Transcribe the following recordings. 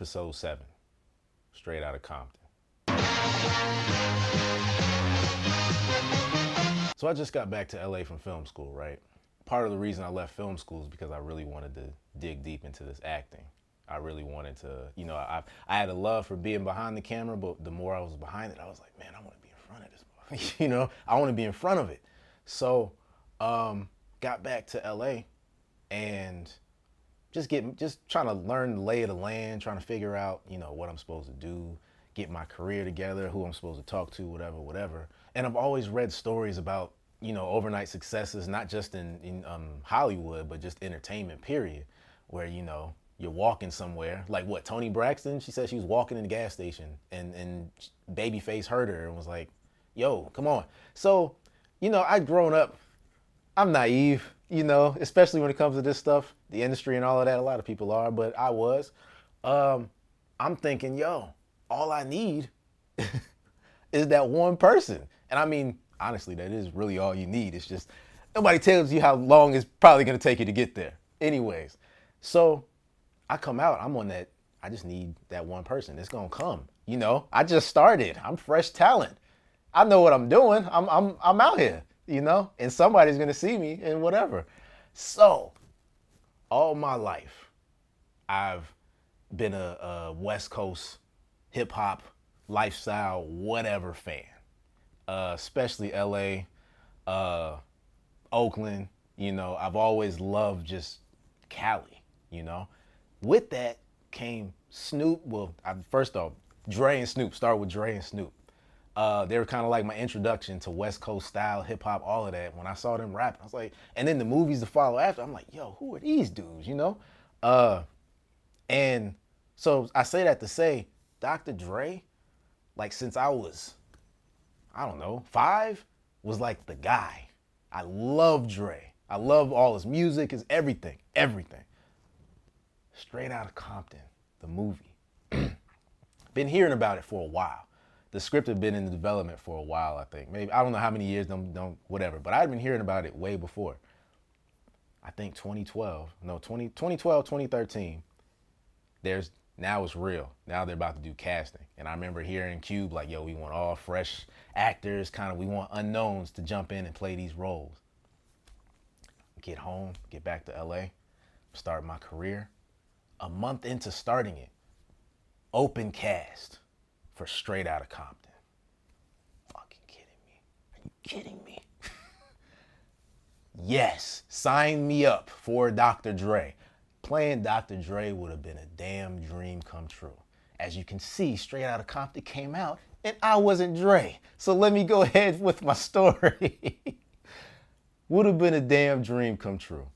episode seven, straight out of Compton. So I just got back to LA from film school, right? Part of the reason I left film school is because I really wanted to dig deep into this acting. I really wanted to, you know, I I had a love for being behind the camera, but the more I was behind it, I was like, man, I want to be in front of this. you know, I want to be in front of it. So, um, got back to LA and just getting just trying to learn the lay of the land, trying to figure out, you know, what I'm supposed to do, get my career together, who I'm supposed to talk to, whatever, whatever. And I've always read stories about, you know, overnight successes, not just in, in um, Hollywood, but just entertainment, period, where, you know, you're walking somewhere, like what, Toni Braxton? She said she was walking in the gas station and, and Babyface heard her and was like, yo, come on. So, you know, I'd grown up, I'm naive, you know, especially when it comes to this stuff, the industry and all of that. A lot of people are, but I was. Um, I'm thinking, yo, all I need is that one person. And I mean, honestly, that is really all you need. It's just nobody tells you how long it's probably going to take you to get there. Anyways, so I come out, I'm on that. I just need that one person. It's going to come. You know, I just started. I'm fresh talent. I know what I'm doing. I'm I'm I'm out here, you know, and somebody's to see me and whatever. So, all my life, I've been a, a West Coast hip hop lifestyle whatever fan uh, especially LA, uh, Oakland. You know, I've always loved just Cali. You know, with that came Snoop. Well, I, first off, Dre and Snoop. Start with Dre and Snoop. Uh, they were kind of like my introduction to West Coast style hip hop, all of that. When I saw them rap, I was like, and then the movies to follow after, I'm like, yo, who are these dudes? You know, uh, and so I say that to say, Dr. Dre, like since I was I don't know, five, was like the guy. I love Dre. I love all his music, his everything, everything. Straight out of Compton, the movie. been hearing about it for a while. The script had been in development for a while, I think. Maybe I don't know how many years, don't, don't whatever. But I'd been hearing about it way before. I think 2012, no, 20, 2012, 2013. There's now it's real. Now they're about to do casting. And I remember hearing Cube like, yo, we want all fresh actors, kind of, we want unknowns to jump in and play these roles. Get home, get back to LA, start my career. A month into starting it, open cast for Straight Outta Compton. Fucking kidding me. Are you kidding me? yes, sign me up for Dr. Dre playing Dr. Dre would have been a damn dream come true. As you can see, Straight Outta Compton came out and I wasn't Dre. So let me go ahead with my story. would have been a damn dream come true.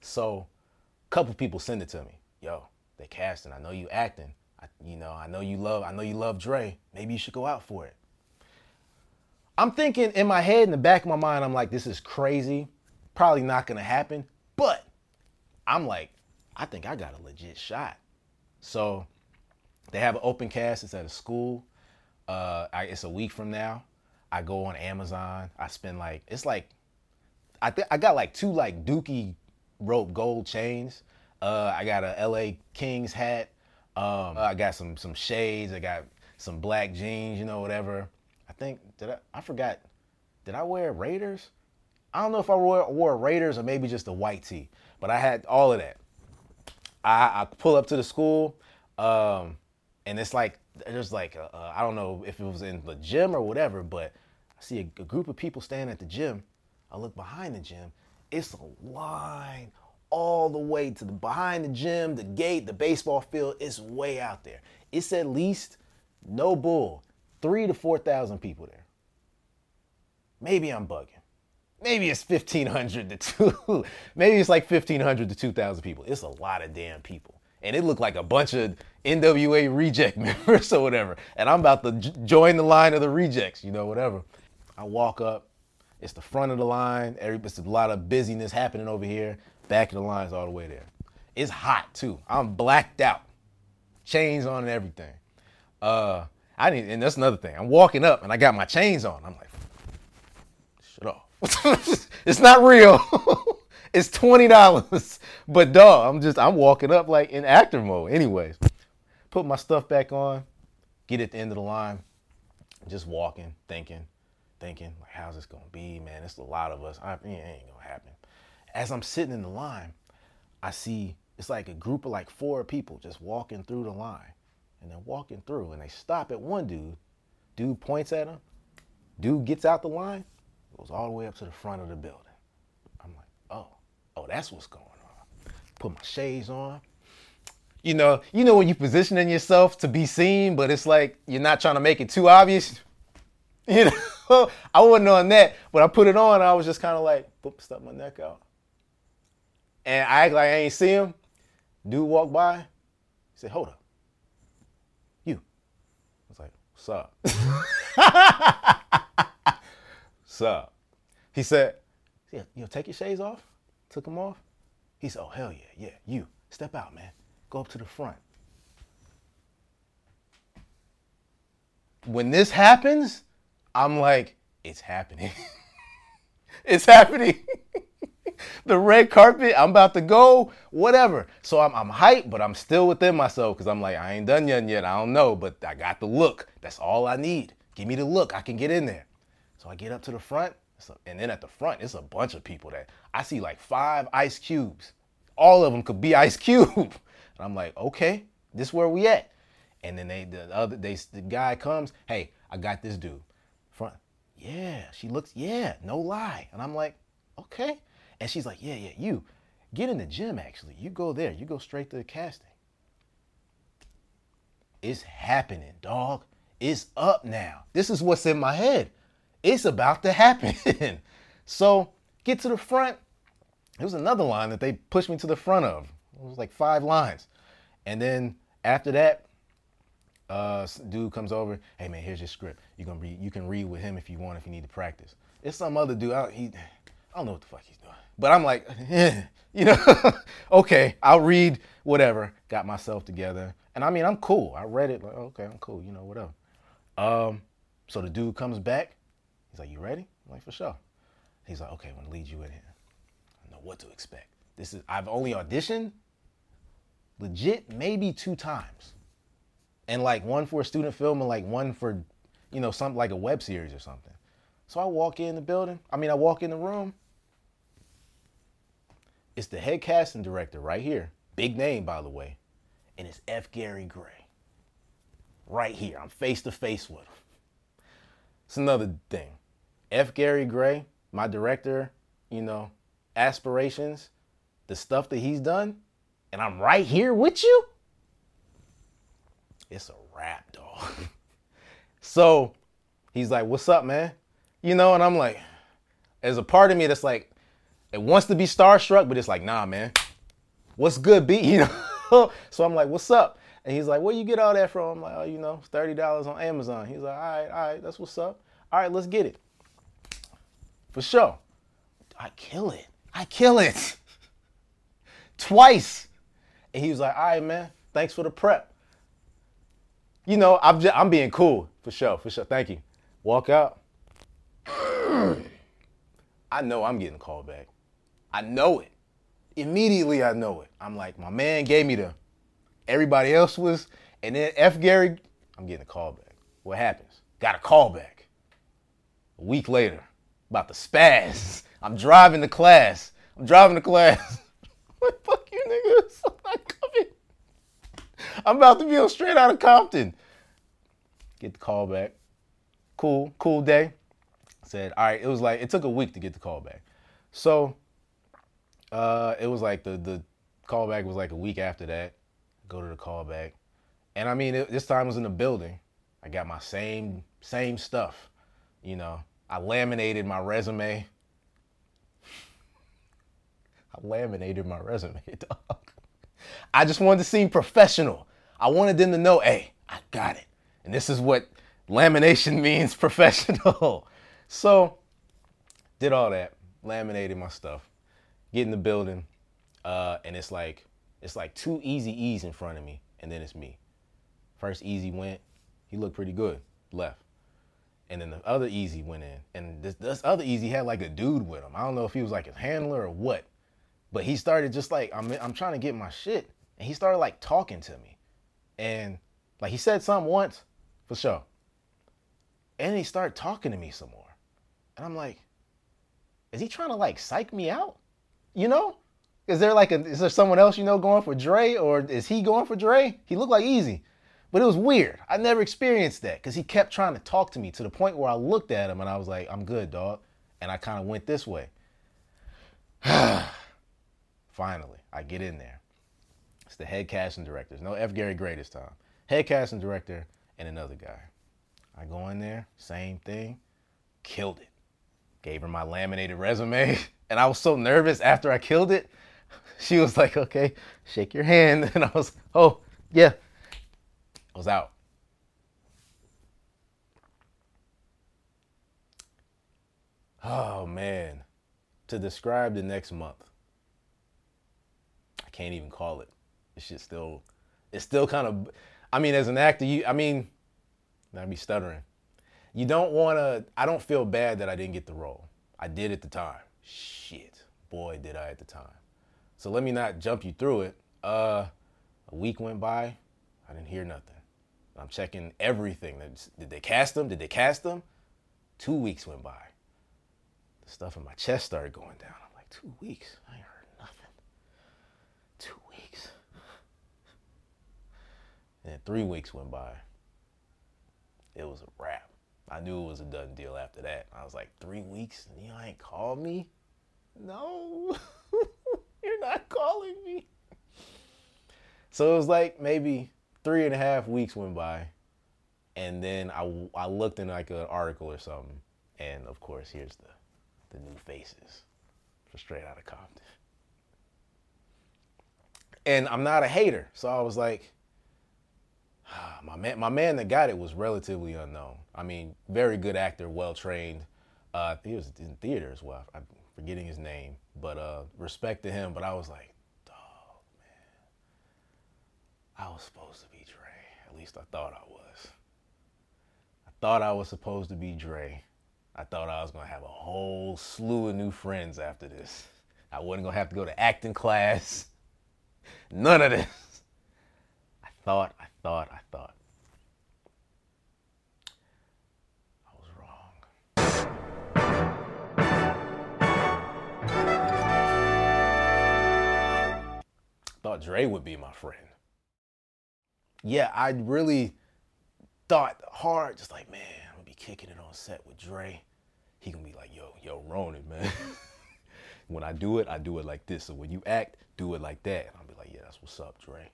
So a couple people send it to me. Yo, they casting. I know you acting. You know, I know you love. I know you love Dre. Maybe you should go out for it. I'm thinking in my head, in the back of my mind, I'm like, this is crazy. Probably not gonna happen. But I'm like, I think I got a legit shot. So they have an open cast. It's at a school. Uh, I, it's a week from now. I go on Amazon. I spend like it's like I think I got like two like Dookie rope gold chains. Uh, I got a LA Kings hat. Um, I got some some shades. I got some black jeans. You know whatever. I think did I? I forgot. Did I wear Raiders? I don't know if I wore, wore Raiders or maybe just a white tee. But I had all of that. I, I pull up to the school, um, and it's like there's like I don't know if it was in the gym or whatever, but I see a, a group of people standing at the gym. I look behind the gym. It's a line all the way to the behind the gym, the gate, the baseball field. It's way out there. It's at least no bull, three to four thousand people there. Maybe I'm bugging. Maybe it's 1,500 to two. Maybe it's like 1,500 to 2,000 people. It's a lot of damn people. And it looked like a bunch of NWA reject members or whatever. And I'm about to j- join the line of the rejects, you know, whatever. I walk up. It's the front of the line. It's a lot of busyness happening over here. Back of the line's all the way there. It's hot too. I'm blacked out. Chains on and everything. Uh, I need, and that's another thing. I'm walking up and I got my chains on. I'm like, shut off. it's not real. it's twenty dollars. But dog, I'm just I'm walking up like in actor mode. Anyways, put my stuff back on, get at the end of the line, just walking, thinking, thinking, like, how's this gonna be, man? It's a lot of us. I, it ain't gonna happen. As I'm sitting in the line, I see it's like a group of like four people just walking through the line. And they're walking through and they stop at one dude. Dude points at him. Dude gets out the line, goes all the way up to the front of the building. I'm like, oh, oh, that's what's going on. Put my shades on. You know, you know when you're positioning yourself to be seen, but it's like you're not trying to make it too obvious. You know, I wasn't on that, but I put it on. I was just kind of like, boop, stuck my neck out, and I act like I ain't see him. Dude walked by. He said, "Hold up, you." I was like, "What's up?" What's up? He said, "Yeah, you know, take your shades off." Took them off. He said, "Oh hell yeah, yeah, you step out, man. Go up to the front." When this happens, I'm like, "It's happening. it's happening." the red carpet. I'm about to go, whatever. So I'm, I'm hyped, but I'm still within myself because I'm like, I ain't done yet yet. I don't know, but I got the look. That's all I need. Give me the look. I can get in there. So I get up to the front, and then at the front, it's a bunch of people that I see like five ice cubes. All of them could be Ice Cube. And I'm like, okay, this where we at. And then they the other they the guy comes, hey, I got this dude. Front. Yeah, she looks, yeah, no lie. And I'm like, okay. And she's like, yeah, yeah, you get in the gym actually. You go there. You go straight to the casting. It's happening, dog. It's up now. This is what's in my head. It's about to happen. so get to the front. There was another line that they pushed me to the front of. It was like five lines. And then after that, uh, dude comes over. Hey man, here's your script. You gonna. You can read with him if you want. If you need to practice. It's some other dude. He, I don't know what the fuck he's doing. But I'm like, eh, you know, okay, I'll read whatever. Got myself together. And I mean, I'm cool. I read it like, okay, I'm cool, you know, whatever. Um, so the dude comes back. He's like, you ready? I'm like, for sure. He's like, okay, I'm gonna lead you in here. I know what to expect. This is I've only auditioned legit maybe two times. And like one for a student film and like one for, you know, something like a web series or something. So I walk in the building. I mean, I walk in the room. It's the head casting director right here. Big name, by the way. And it's F. Gary Gray. Right here. I'm face to face with him. It's another thing. F. Gary Gray, my director, you know, aspirations, the stuff that he's done, and I'm right here with you. It's a rap, dog. so he's like, What's up, man? You know, and I'm like, there's a part of me that's like, it wants to be starstruck, but it's like, nah, man. What's good, B? You know? so I'm like, what's up? And he's like, where you get all that from? I'm like, oh, you know, $30 on Amazon. He's like, all right, all right, that's what's up. All right, let's get it. For sure. I kill it. I kill it. Twice. And he was like, all right, man, thanks for the prep. You know, I'm, just, I'm being cool. For sure, for sure. Thank you. Walk out. I know I'm getting called back. I know it. Immediately I know it. I'm like, my man gave me the everybody else was, and then F Gary, I'm getting a call back. What happens? Got a call back. A week later, about the spaz. I'm driving to class. I'm driving to class. what fuck you niggas? I'm not coming. I'm about to be on straight out of Compton. Get the call back. Cool, cool day. Said, all right, it was like, it took a week to get the call back. So uh, it was like the the callback was like a week after that. Go to the callback, and I mean it, this time was in the building. I got my same same stuff, you know. I laminated my resume. I laminated my resume, dog. I just wanted to seem professional. I wanted them to know, hey, I got it. And this is what lamination means professional. so, did all that, laminated my stuff get in the building, uh, and it's like it's like two Eazy-E's in front of me, and then it's me. First Eazy went, he looked pretty good, left. And then the other Eazy went in, and this, this other Eazy had like a dude with him. I don't know if he was like his handler or what, but he started just like I'm I'm trying to get my shit, and he started like talking to me, and Like he said something once, for sure. And he started talking to me some more. And I'm like, is he trying to like psych me out? You know? Is there like a is there someone else you know going for Dre or is he going for Dre? He looked like Eazy. But it was weird. I never experienced that because he kept trying to talk to me to the point where I looked at him and I was like, I'm good, dog. And I kind of went this way. Finally, I get in there. It's the head casting directors. No F. Gary Gray this time. Head casting director and another guy. I go in there, same thing, killed it. Gave her my laminated resume, and I was so nervous after I killed it. She was like, "Okay, shake your hand," and I was, "Oh, yeah." I was out. Oh man, to describe the next month, I can't even call it. It's just still, it's still kind of. I mean, as an actor, you, I mean, I'd be stuttering. You don't want to. I don't feel bad that I didn't get the role. I did at the time. Shit, boy, did I at the time. So let me not jump you through it. Uh, a week went by. I didn't hear nothing. I'm checking everything. Did they cast them? Did they cast them? Two weeks went by. The stuff in my chest started going down. I'm like, two weeks? I ain't heard nothing. Two weeks. And three weeks went by. It was a wrap. I knew it was a done deal after that. I was like, three weeks and you ain't called me? No, you're not calling me. So it was like maybe three and a half weeks went by, and then I, I looked in like an article or something, and of course here's the the new faces for Straight Outta Compton. And I'm not a hater, so I was like, my man, my man that got it was relatively unknown. I mean, very good actor, well trained. Uh, he was in theater as well. I'm forgetting his name, but uh, respect to him. But I was like, dog, man, I was supposed to be Dre. at least I thought I was. I thought I was supposed to be Dre. I thought I was gonna have a whole slew of new friends after this. I wasn't gonna have to go to acting class. None of this. I thought, I thought, I thought. Thought Dre would be my friend yeah, I really thought hard, just like, man, I'm gonna be kicking it on set with Dre. He gonna be like, yo, yo, Ronin, man. when I do it, I do it like this. So when you act, do it like that. And I'll be like, yeah, that's what's up, Dre.